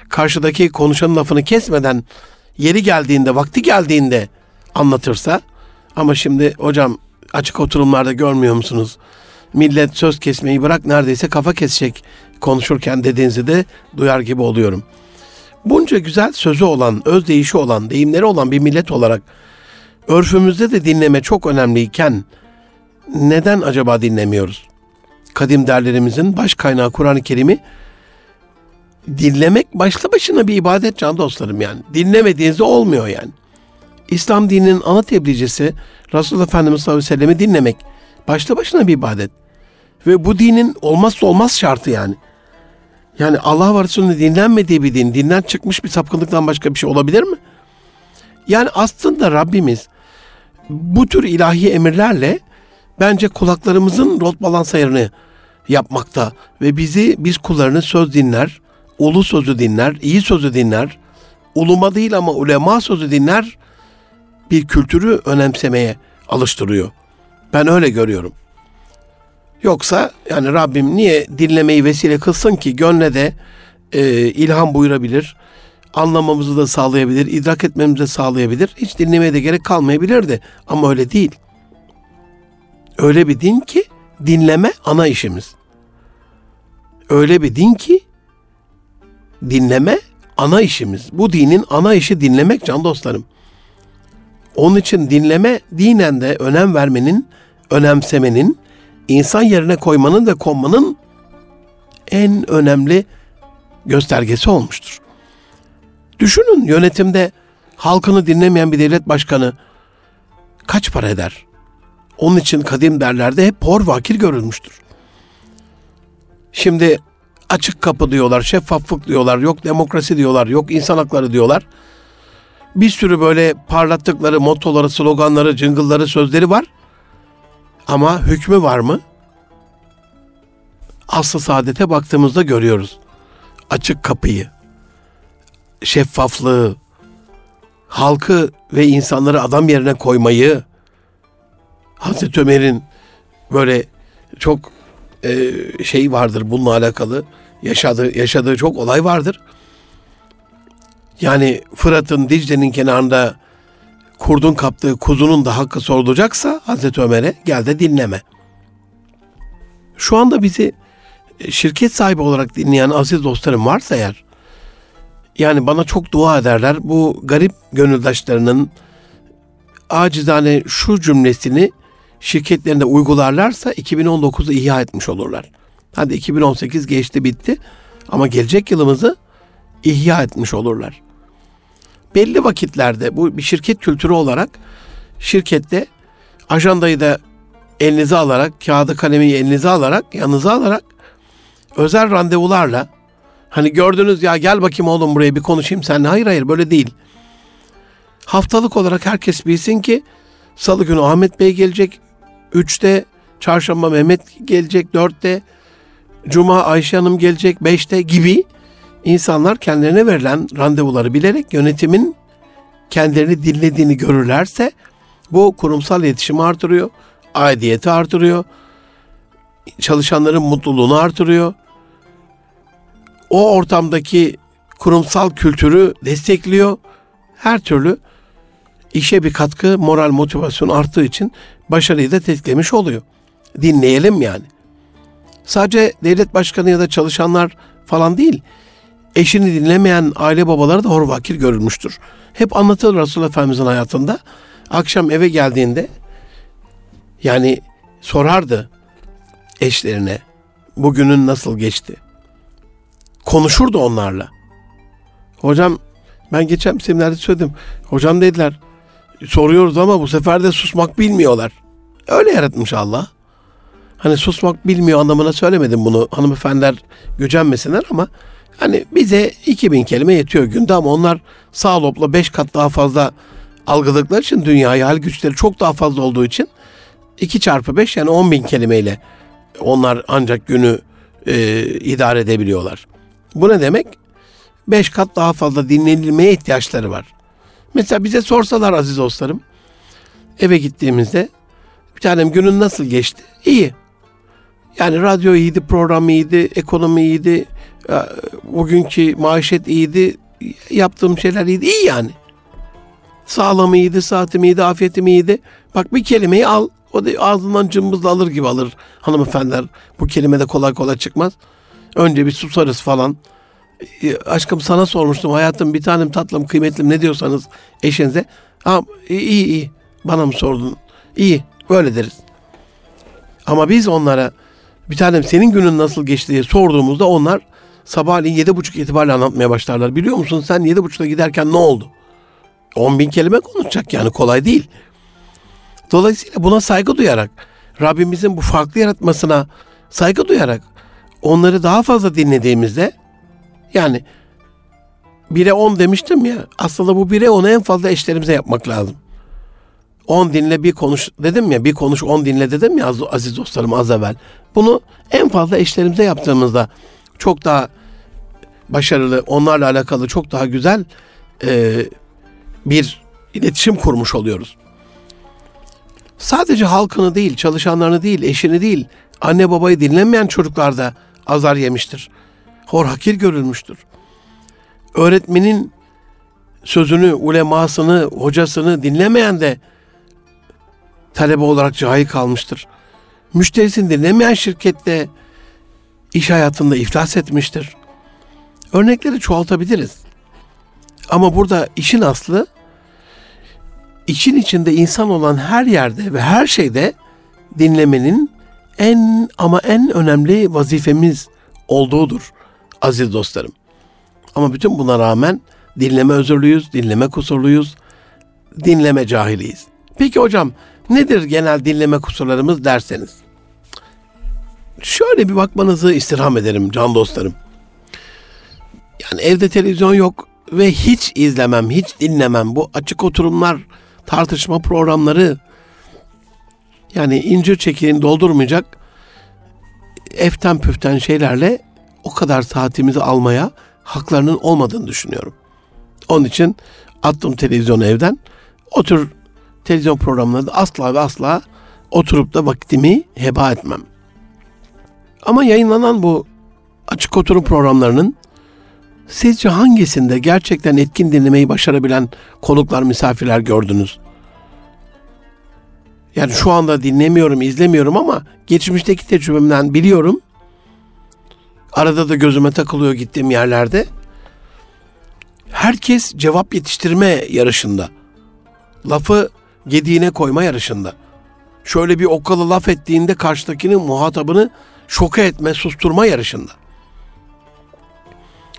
karşıdaki konuşanın lafını kesmeden yeri geldiğinde vakti geldiğinde anlatırsa ama şimdi hocam açık oturumlarda görmüyor musunuz? Millet söz kesmeyi bırak neredeyse kafa kesecek konuşurken dediğinizi de duyar gibi oluyorum. Bunca güzel sözü olan, öz değişi olan, deyimleri olan bir millet olarak örfümüzde de dinleme çok önemliyken neden acaba dinlemiyoruz? Kadim derlerimizin baş kaynağı Kur'an-ı Kerim'i dinlemek başlı başına bir ibadet can dostlarım yani. Dinlemediğinizde olmuyor yani. İslam dininin ana tebliğcisi Resulullah Efendimiz sallallahu aleyhi ve sellem'i dinlemek başlı başına bir ibadet. Ve bu dinin olmazsa olmaz şartı yani. Yani Allah ve Resulü'nün dinlenmediği bir din, dinden çıkmış bir sapkınlıktan başka bir şey olabilir mi? Yani aslında Rabbimiz bu tür ilahi emirlerle bence kulaklarımızın rot balans ayarını yapmakta ve bizi biz kullarını söz dinler, ulu sözü dinler, iyi sözü dinler, uluma değil ama ulema sözü dinler bir kültürü önemsemeye alıştırıyor. Ben öyle görüyorum. Yoksa yani Rabbim niye dinlemeyi vesile kılsın ki gönle de e, ilham buyurabilir, anlamamızı da sağlayabilir, idrak etmemizi de sağlayabilir. Hiç dinlemeye de gerek kalmayabilirdi ama öyle değil. Öyle bir din ki dinleme ana işimiz. Öyle bir din ki dinleme ana işimiz. Bu dinin ana işi dinlemek can dostlarım. Onun için dinleme dinen de önem vermenin, önemsemenin, insan yerine koymanın ve konmanın en önemli göstergesi olmuştur. Düşünün yönetimde halkını dinlemeyen bir devlet başkanı kaç para eder? Onun için kadim derlerde hep hor vakir görülmüştür. Şimdi açık kapı diyorlar, şeffaflık diyorlar, yok demokrasi diyorlar, yok insan hakları diyorlar. Bir sürü böyle parlattıkları mottoları, sloganları, cıngılları, sözleri var. Ama hükmü var mı? Aslı saadete baktığımızda görüyoruz. Açık kapıyı, şeffaflığı, halkı ve insanları adam yerine koymayı, Hazreti Ömer'in böyle çok e, şey vardır bununla alakalı yaşadığı yaşadığı çok olay vardır. Yani Fırat'ın Dicle'nin kenarında kurdun kaptığı kuzunun da hakkı sorulacaksa Hazreti Ömer'e gel de dinleme. Şu anda bizi e, şirket sahibi olarak dinleyen aziz dostlarım varsa eğer yani bana çok dua ederler. Bu garip gönüldaşlarının acizane şu cümlesini şirketlerinde uygularlarsa 2019'u ihya etmiş olurlar. Hadi 2018 geçti bitti ama gelecek yılımızı ihya etmiş olurlar. Belli vakitlerde bu bir şirket kültürü olarak şirkette ajandayı da elinize alarak, kağıdı kalemi elinize alarak, yanınıza alarak özel randevularla hani gördünüz ya gel bakayım oğlum buraya bir konuşayım seninle. Hayır hayır böyle değil. Haftalık olarak herkes bilsin ki salı günü Ahmet Bey gelecek. Üçte çarşamba Mehmet gelecek. Dörtte Cuma Ayşe Hanım gelecek. Beşte gibi insanlar kendilerine verilen randevuları bilerek yönetimin kendilerini dinlediğini görürlerse bu kurumsal iletişimi artırıyor, aidiyeti artırıyor, çalışanların mutluluğunu artırıyor. O ortamdaki kurumsal kültürü destekliyor. Her türlü işe bir katkı, moral, motivasyon arttığı için başarıyı da tetiklemiş oluyor. Dinleyelim yani. Sadece devlet başkanı ya da çalışanlar falan değil. Eşini dinlemeyen aile babaları da hor vakir görülmüştür. Hep anlatılır Resulullah Efendimizin hayatında. Akşam eve geldiğinde yani sorardı eşlerine bugünün nasıl geçti. Konuşurdu onlarla. Hocam ben geçen seminerde söyledim. Hocam dediler soruyoruz ama bu sefer de susmak bilmiyorlar. Öyle yaratmış Allah. Hani susmak bilmiyor anlamına söylemedim bunu. Hanımefendiler gücenmesinler ama hani bize 2000 kelime yetiyor günde ama onlar sağ lopla 5 kat daha fazla algıladıkları için dünyayı hal güçleri çok daha fazla olduğu için 2 çarpı 5 yani 10 bin kelimeyle onlar ancak günü e, idare edebiliyorlar. Bu ne demek? 5 kat daha fazla dinlenilmeye ihtiyaçları var. Mesela bize sorsalar aziz dostlarım, eve gittiğimizde bir tanem günün nasıl geçti? İyi. Yani radyo iyiydi, program iyiydi, ekonomi iyiydi, bugünkü maaşet iyiydi, yaptığım şeyler iyiydi. İyi yani. Sağlığım iyiydi, saatim iyiydi, afiyetim iyiydi. Bak bir kelimeyi al, o da ağzından cımbızla alır gibi alır hanımefendiler. Bu kelime de kolay kolay çıkmaz. Önce bir susarız falan. E, aşkım sana sormuştum hayatım bir tanem tatlım kıymetlim ne diyorsanız eşinize. Ha, iyi iyi bana mı sordun? İyi böyle deriz. Ama biz onlara bir tanem senin günün nasıl geçti diye sorduğumuzda onlar sabahleyin yedi buçuk itibariyle anlatmaya başlarlar. Biliyor musun sen yedi buçukta giderken ne oldu? On bin kelime konuşacak yani kolay değil. Dolayısıyla buna saygı duyarak, Rabbimizin bu farklı yaratmasına saygı duyarak onları daha fazla dinlediğimizde yani 1'e 10 demiştim ya. Aslında bu 1'e 10'u en fazla eşlerimize yapmak lazım. 10 dinle bir konuş dedim ya. Bir konuş 10 dinle dedim ya aziz dostlarım az evvel. Bunu en fazla eşlerimize yaptığımızda çok daha başarılı, onlarla alakalı çok daha güzel e, bir iletişim kurmuş oluyoruz. Sadece halkını değil, çalışanlarını değil, eşini değil, anne babayı dinlemeyen çocuklar da azar yemiştir hor hakir görülmüştür. Öğretmenin sözünü, ulemasını, hocasını dinlemeyen de talebe olarak cahil kalmıştır. Müşterisini dinlemeyen şirkette iş hayatında iflas etmiştir. Örnekleri çoğaltabiliriz. Ama burada işin aslı için içinde insan olan her yerde ve her şeyde dinlemenin en ama en önemli vazifemiz olduğudur aziz dostlarım. Ama bütün buna rağmen dinleme özürlüyüz, dinleme kusurluyuz, dinleme cahiliyiz. Peki hocam nedir genel dinleme kusurlarımız derseniz? Şöyle bir bakmanızı istirham ederim can dostlarım. Yani evde televizyon yok, ve hiç izlemem, hiç dinlemem. Bu açık oturumlar, tartışma programları yani incir çekirdeğini doldurmayacak eften püften şeylerle o kadar saatimizi almaya haklarının olmadığını düşünüyorum. Onun için attım televizyonu evden. O tür televizyon programlarında asla ve asla oturup da vaktimi heba etmem. Ama yayınlanan bu açık oturum programlarının sizce hangisinde gerçekten etkin dinlemeyi başarabilen konuklar, misafirler gördünüz? Yani şu anda dinlemiyorum, izlemiyorum ama geçmişteki tecrübemden biliyorum. Arada da gözüme takılıyor gittiğim yerlerde. Herkes cevap yetiştirme yarışında. Lafı gediğine koyma yarışında. Şöyle bir okalı laf ettiğinde karşıdakinin muhatabını şoka etme, susturma yarışında.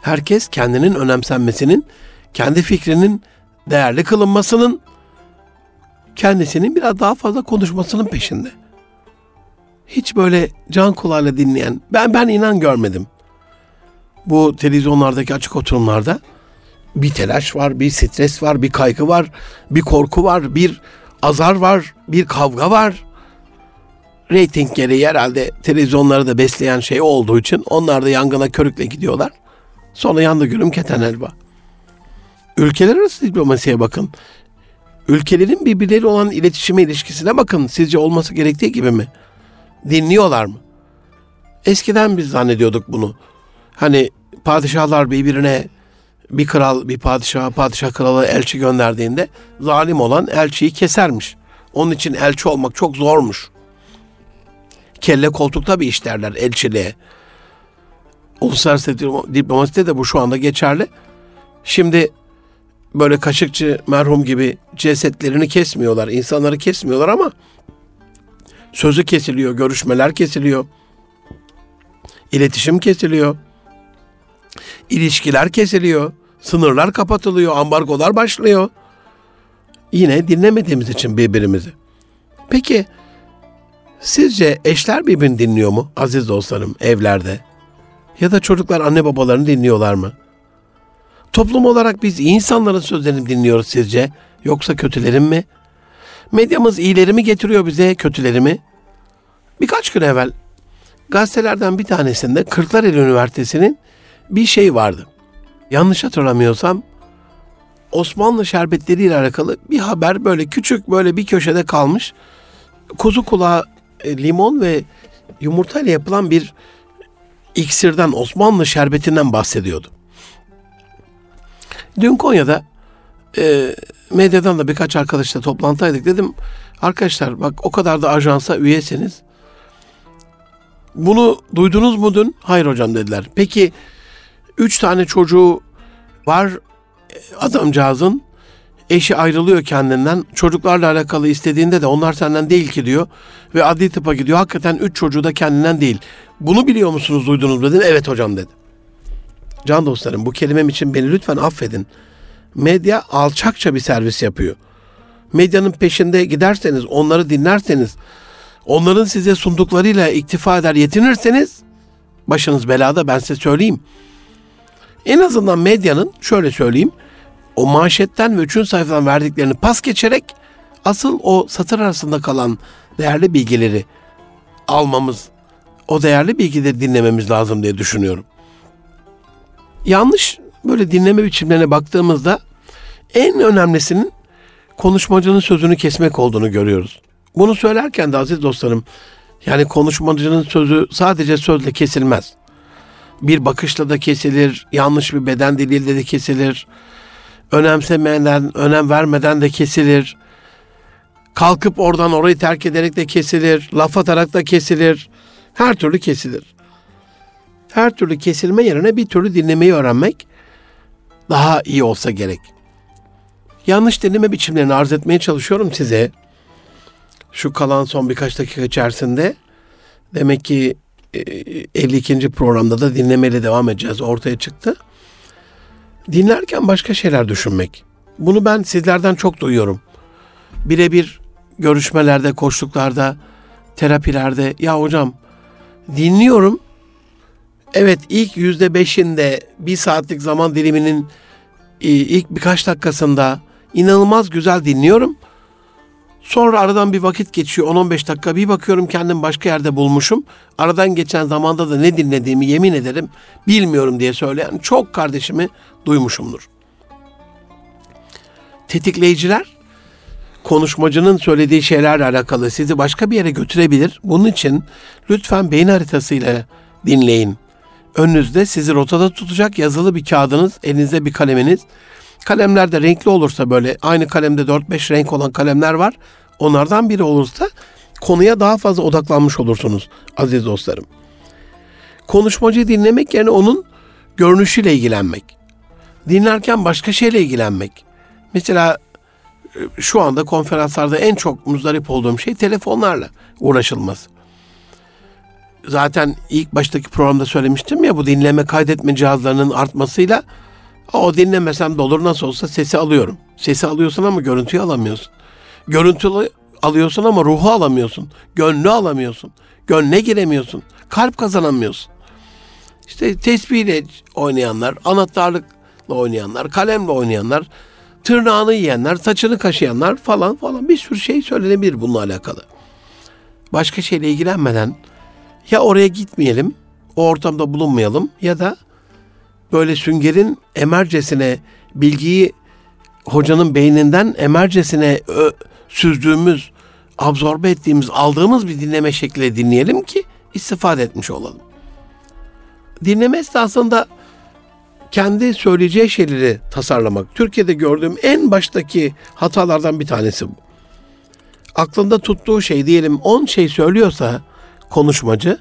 Herkes kendinin önemsenmesinin, kendi fikrinin değerli kılınmasının, kendisinin biraz daha fazla konuşmasının peşinde. Hiç böyle can kulağıyla dinleyen, ben ben inan görmedim. Bu televizyonlardaki açık oturumlarda bir telaş var, bir stres var, bir kaygı var, bir korku var, bir azar var, bir kavga var. Rating gereği herhalde televizyonları da besleyen şey olduğu için onlar da yangına körükle gidiyorlar. Sonra yandı gülüm keten elba. Ülkeler arası diplomasiye bakın. Ülkelerin birbirleri olan iletişime ilişkisine bakın. Sizce olması gerektiği gibi mi? Dinliyorlar mı? Eskiden biz zannediyorduk bunu. Hani padişahlar birbirine bir kral bir padişah, padişah kralı elçi gönderdiğinde zalim olan elçiyi kesermiş. Onun için elçi olmak çok zormuş. Kelle koltukta bir iş derler elçiliğe. Uluslararası diplomaside de bu şu anda geçerli. Şimdi böyle kaşıkçı merhum gibi cesetlerini kesmiyorlar, insanları kesmiyorlar ama sözü kesiliyor, görüşmeler kesiliyor, iletişim kesiliyor, ilişkiler kesiliyor, sınırlar kapatılıyor, ambargolar başlıyor. Yine dinlemediğimiz için birbirimizi. Peki sizce eşler birbirini dinliyor mu aziz dostlarım evlerde? Ya da çocuklar anne babalarını dinliyorlar mı? Toplum olarak biz insanların sözlerini dinliyoruz sizce yoksa kötülerin mi? Medyamız iyileri mi getiriyor bize kötüleri mi? Birkaç gün evvel gazetelerden bir tanesinde Kırklareli Üniversitesi'nin bir şey vardı. Yanlış hatırlamıyorsam Osmanlı şerbetleri ile alakalı bir haber böyle küçük böyle bir köşede kalmış. Kuzu kulağı, e, limon ve yumurta ile yapılan bir iksirden Osmanlı şerbetinden bahsediyordu. Dün Konya'da e, medyadan da birkaç arkadaşla toplantıdaydık. Dedim arkadaşlar bak o kadar da ajansa üyesiniz. Bunu duydunuz mu dün? Hayır hocam dediler. Peki üç tane çocuğu var adamcağızın. Eşi ayrılıyor kendinden. Çocuklarla alakalı istediğinde de onlar senden değil ki diyor. Ve adli tıpa gidiyor. Hakikaten üç çocuğu da kendinden değil. Bunu biliyor musunuz duydunuz mu dedim. Evet hocam dedi. Can dostlarım bu kelimem için beni lütfen affedin. Medya alçakça bir servis yapıyor. Medyanın peşinde giderseniz, onları dinlerseniz, onların size sunduklarıyla iktifa eder yetinirseniz başınız belada ben size söyleyeyim. En azından medyanın şöyle söyleyeyim o manşetten ve üçüncü sayfadan verdiklerini pas geçerek asıl o satır arasında kalan değerli bilgileri almamız, o değerli bilgileri dinlememiz lazım diye düşünüyorum. Yanlış böyle dinleme biçimlerine baktığımızda en önemlisinin konuşmacının sözünü kesmek olduğunu görüyoruz. Bunu söylerken de aziz dostlarım yani konuşmacının sözü sadece sözle kesilmez. Bir bakışla da kesilir, yanlış bir beden diliyle de kesilir, önemsemeden, önem vermeden de kesilir. Kalkıp oradan orayı terk ederek de kesilir, laf atarak da kesilir. Her türlü kesilir. Her türlü kesilme yerine bir türlü dinlemeyi öğrenmek daha iyi olsa gerek. Yanlış dinleme biçimlerini arz etmeye çalışıyorum size. Şu kalan son birkaç dakika içerisinde demek ki 52. E, programda da dinlemeyle devam edeceğiz ortaya çıktı. Dinlerken başka şeyler düşünmek. Bunu ben sizlerden çok duyuyorum. Birebir görüşmelerde, koştuklarda, terapilerde ya hocam dinliyorum. Evet ilk yüzde beşinde bir saatlik zaman diliminin ilk birkaç dakikasında inanılmaz güzel dinliyorum. Sonra aradan bir vakit geçiyor 10-15 dakika bir bakıyorum kendim başka yerde bulmuşum. Aradan geçen zamanda da ne dinlediğimi yemin ederim bilmiyorum diye söyleyen çok kardeşimi duymuşumdur. Tetikleyiciler konuşmacının söylediği şeylerle alakalı sizi başka bir yere götürebilir. Bunun için lütfen beyin haritasıyla dinleyin. Önünüzde sizi rotada tutacak yazılı bir kağıdınız, elinizde bir kaleminiz. Kalemler de renkli olursa böyle aynı kalemde 4-5 renk olan kalemler var. Onlardan biri olursa konuya daha fazla odaklanmış olursunuz aziz dostlarım. Konuşmacıyı dinlemek yerine onun görünüşüyle ilgilenmek. Dinlerken başka şeyle ilgilenmek. Mesela e, şu anda konferanslarda en çok muzdarip olduğum şey telefonlarla uğraşılması. Zaten ilk baştaki programda söylemiştim ya bu dinleme kaydetme cihazlarının artmasıyla o dinlemesem de olur nasıl olsa sesi alıyorum. Sesi alıyorsun ama görüntüyü alamıyorsun. Görüntülü alıyorsun ama ruhu alamıyorsun. Gönlü alamıyorsun. Gönle giremiyorsun. Kalp kazanamıyorsun. İşte tesbihle oynayanlar, anahtarlıkla oynayanlar, kalemle oynayanlar, tırnağını yiyenler, saçını kaşıyanlar falan falan bir sürü şey söylenebilir bununla alakalı. Başka şeyle ilgilenmeden ya oraya gitmeyelim, o ortamda bulunmayalım ya da böyle süngerin emercesine bilgiyi hocanın beyninden emercesine ö, süzdüğümüz, absorbe ettiğimiz, aldığımız bir dinleme şekliyle dinleyelim ki istifade etmiş olalım. Dinleme esnasında kendi söyleyeceği şeyleri tasarlamak. Türkiye'de gördüğüm en baştaki hatalardan bir tanesi bu. Aklında tuttuğu şey diyelim 10 şey söylüyorsa konuşmacı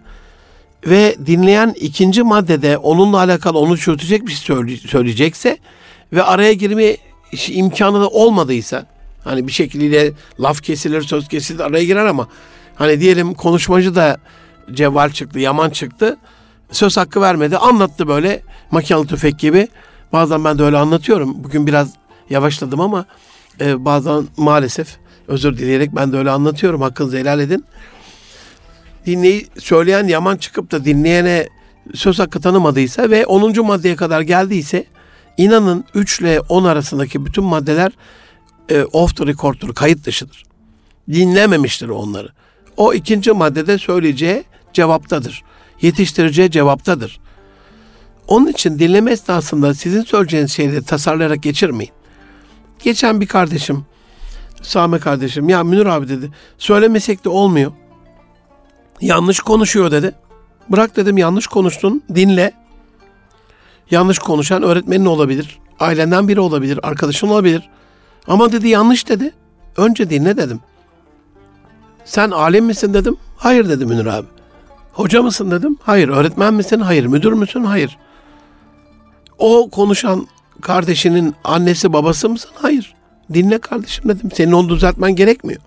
ve dinleyen ikinci maddede onunla alakalı onu çürütecek bir şey söyleyecekse ve araya girme imkanı da olmadıysa hani bir şekilde laf kesilir söz kesilir araya girer ama hani diyelim konuşmacı da cevval çıktı yaman çıktı söz hakkı vermedi anlattı böyle makinalı tüfek gibi. Bazen ben de öyle anlatıyorum. Bugün biraz yavaşladım ama e, bazen maalesef özür dileyerek ben de öyle anlatıyorum. Hakkınızı helal edin dinleyi söyleyen yaman çıkıp da dinleyene söz hakkı tanımadıysa ve 10. maddeye kadar geldiyse inanın 3 ile 10 arasındaki bütün maddeler e, off the record'tur, kayıt dışıdır. Dinlememiştir onları. O ikinci maddede söyleyeceği cevaptadır. Yetiştireceği cevaptadır. Onun için dinleme esnasında sizin söyleyeceğiniz şeyleri tasarlayarak geçirmeyin. Geçen bir kardeşim, Sami kardeşim, ya Münir abi dedi, söylemesek de olmuyor. Yanlış konuşuyor dedi. Bırak dedim yanlış konuştun dinle. Yanlış konuşan öğretmenin olabilir. Ailenden biri olabilir. Arkadaşın olabilir. Ama dedi yanlış dedi. Önce dinle dedim. Sen alim misin dedim. Hayır dedi Münir abi. Hoca mısın dedim. Hayır. Öğretmen misin? Hayır. Müdür müsün? Hayır. O konuşan kardeşinin annesi babası mısın? Hayır. Dinle kardeşim dedim. Senin onu düzeltmen gerekmiyor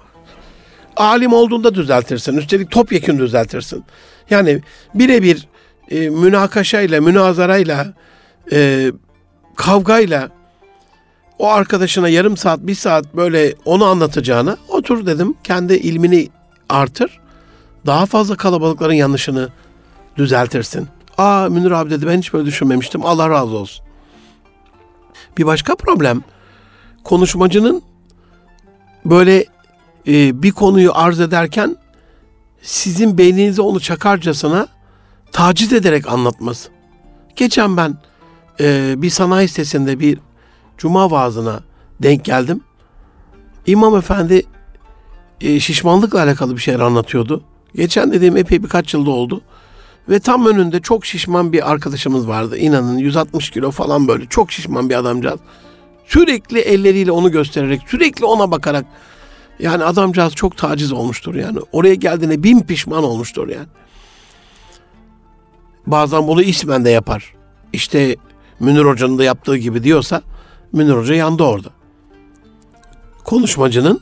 alim olduğunda düzeltirsin. Üstelik topyekun düzeltirsin. Yani birebir e, münakaşayla, münazarayla, e, kavgayla o arkadaşına yarım saat, bir saat böyle onu anlatacağına otur dedim. Kendi ilmini artır. Daha fazla kalabalıkların yanlışını düzeltirsin. Aa Münir abi dedi ben hiç böyle düşünmemiştim. Allah razı olsun. Bir başka problem konuşmacının böyle e, bir konuyu arz ederken sizin beyninize onu çakarcasına taciz ederek anlatması. Geçen ben e, bir sanayi sitesinde bir cuma vaazına denk geldim. İmam efendi e, şişmanlıkla alakalı bir şeyler anlatıyordu. Geçen dediğim epey birkaç yılda oldu. Ve tam önünde çok şişman bir arkadaşımız vardı. İnanın 160 kilo falan böyle çok şişman bir adamcağız. Sürekli elleriyle onu göstererek, sürekli ona bakarak yani adamcağız çok taciz olmuştur yani. Oraya geldiğine bin pişman olmuştur yani. Bazen bunu ismen de yapar. İşte Münir Hoca'nın da yaptığı gibi diyorsa Münir Hoca yandı orada. Konuşmacının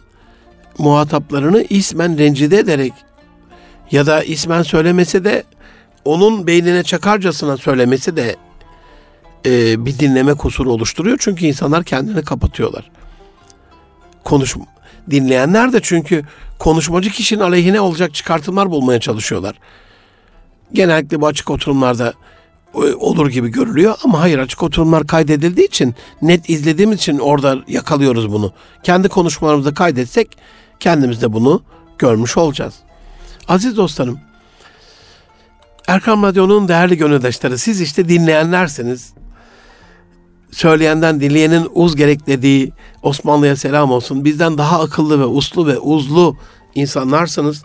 muhataplarını ismen rencide ederek ya da ismen söylemesi de onun beynine çakarcasına söylemesi de e, bir dinleme kusuru oluşturuyor. Çünkü insanlar kendini kapatıyorlar. Konuş, Dinleyenler de çünkü konuşmacı kişinin aleyhine olacak çıkartımlar bulmaya çalışıyorlar. Genellikle bu açık oturumlarda e, olur gibi görülüyor ama hayır açık oturumlar kaydedildiği için net izlediğimiz için orada yakalıyoruz bunu. Kendi konuşmalarımızda kaydetsek kendimiz de bunu görmüş olacağız. Aziz dostlarım, Erkam Radyo'nun değerli gönüldaşları siz işte dinleyenlersiniz. Söyleyenden dinleyenin uz gerek dediği Osmanlı'ya selam olsun. Bizden daha akıllı ve uslu ve uzlu insanlarsınız.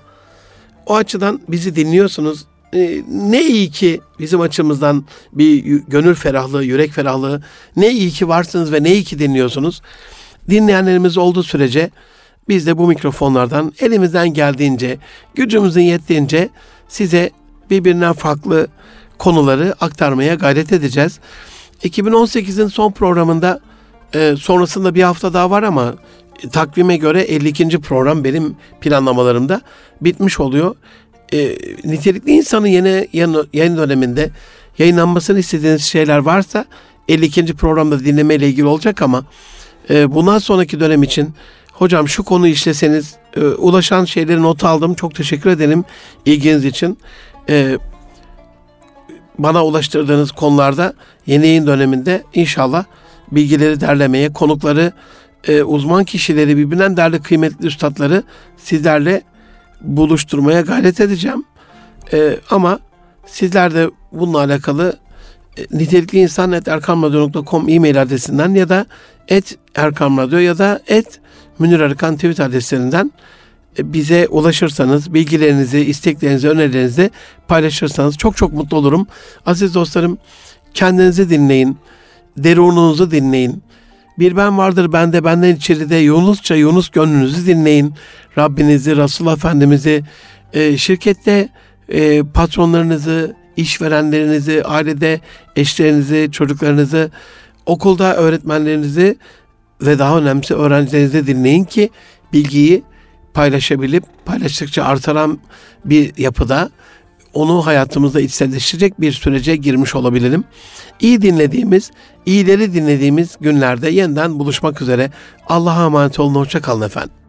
O açıdan bizi dinliyorsunuz. Ee, ne iyi ki bizim açımızdan bir gönül ferahlığı, yürek ferahlığı. Ne iyi ki varsınız ve ne iyi ki dinliyorsunuz. Dinleyenlerimiz olduğu sürece biz de bu mikrofonlardan elimizden geldiğince, gücümüzün yettiğince size birbirinden farklı konuları aktarmaya gayret edeceğiz. 2018'in son programında e, sonrasında bir hafta daha var ama e, takvime göre 52. program benim planlamalarımda bitmiş oluyor. E, nitelikli insanın yeni yayın, yayın döneminde yayınlanmasını istediğiniz şeyler varsa 52. programda dinleme ile ilgili olacak ama e, bundan sonraki dönem için hocam şu konu işleseniz e, ulaşan şeyleri not aldım. Çok teşekkür ederim ilginiz için. E, bana ulaştırdığınız konularda yeni yayın döneminde inşallah bilgileri derlemeye, konukları, e, uzman kişileri, birbirinden değerli kıymetli üstadları sizlerle buluşturmaya gayret edeceğim. E, ama sizler de bununla alakalı e, nitelikli insan et erkamradyo.com e-mail adresinden ya da et erkamradyo ya da et Münir Arıkan tweet adreslerinden e, bize ulaşırsanız, bilgilerinizi, isteklerinizi, önerilerinizi paylaşırsanız çok çok mutlu olurum. Aziz dostlarım kendinizi dinleyin, derununuzu dinleyin. Bir ben vardır bende, benden içeride Yunusça Yunus gönlünüzü dinleyin. Rabbinizi, Resulullah Efendimiz'i, e, şirkette e, patronlarınızı, işverenlerinizi, ailede eşlerinizi, çocuklarınızı, okulda öğretmenlerinizi ve daha önemlisi öğrencilerinizi dinleyin ki bilgiyi paylaşabilip paylaştıkça artaran bir yapıda onu hayatımızda içselleştirecek bir sürece girmiş olabilirim. İyi dinlediğimiz, iyileri dinlediğimiz günlerde yeniden buluşmak üzere. Allah'a emanet olun. Hoşçakalın efendim.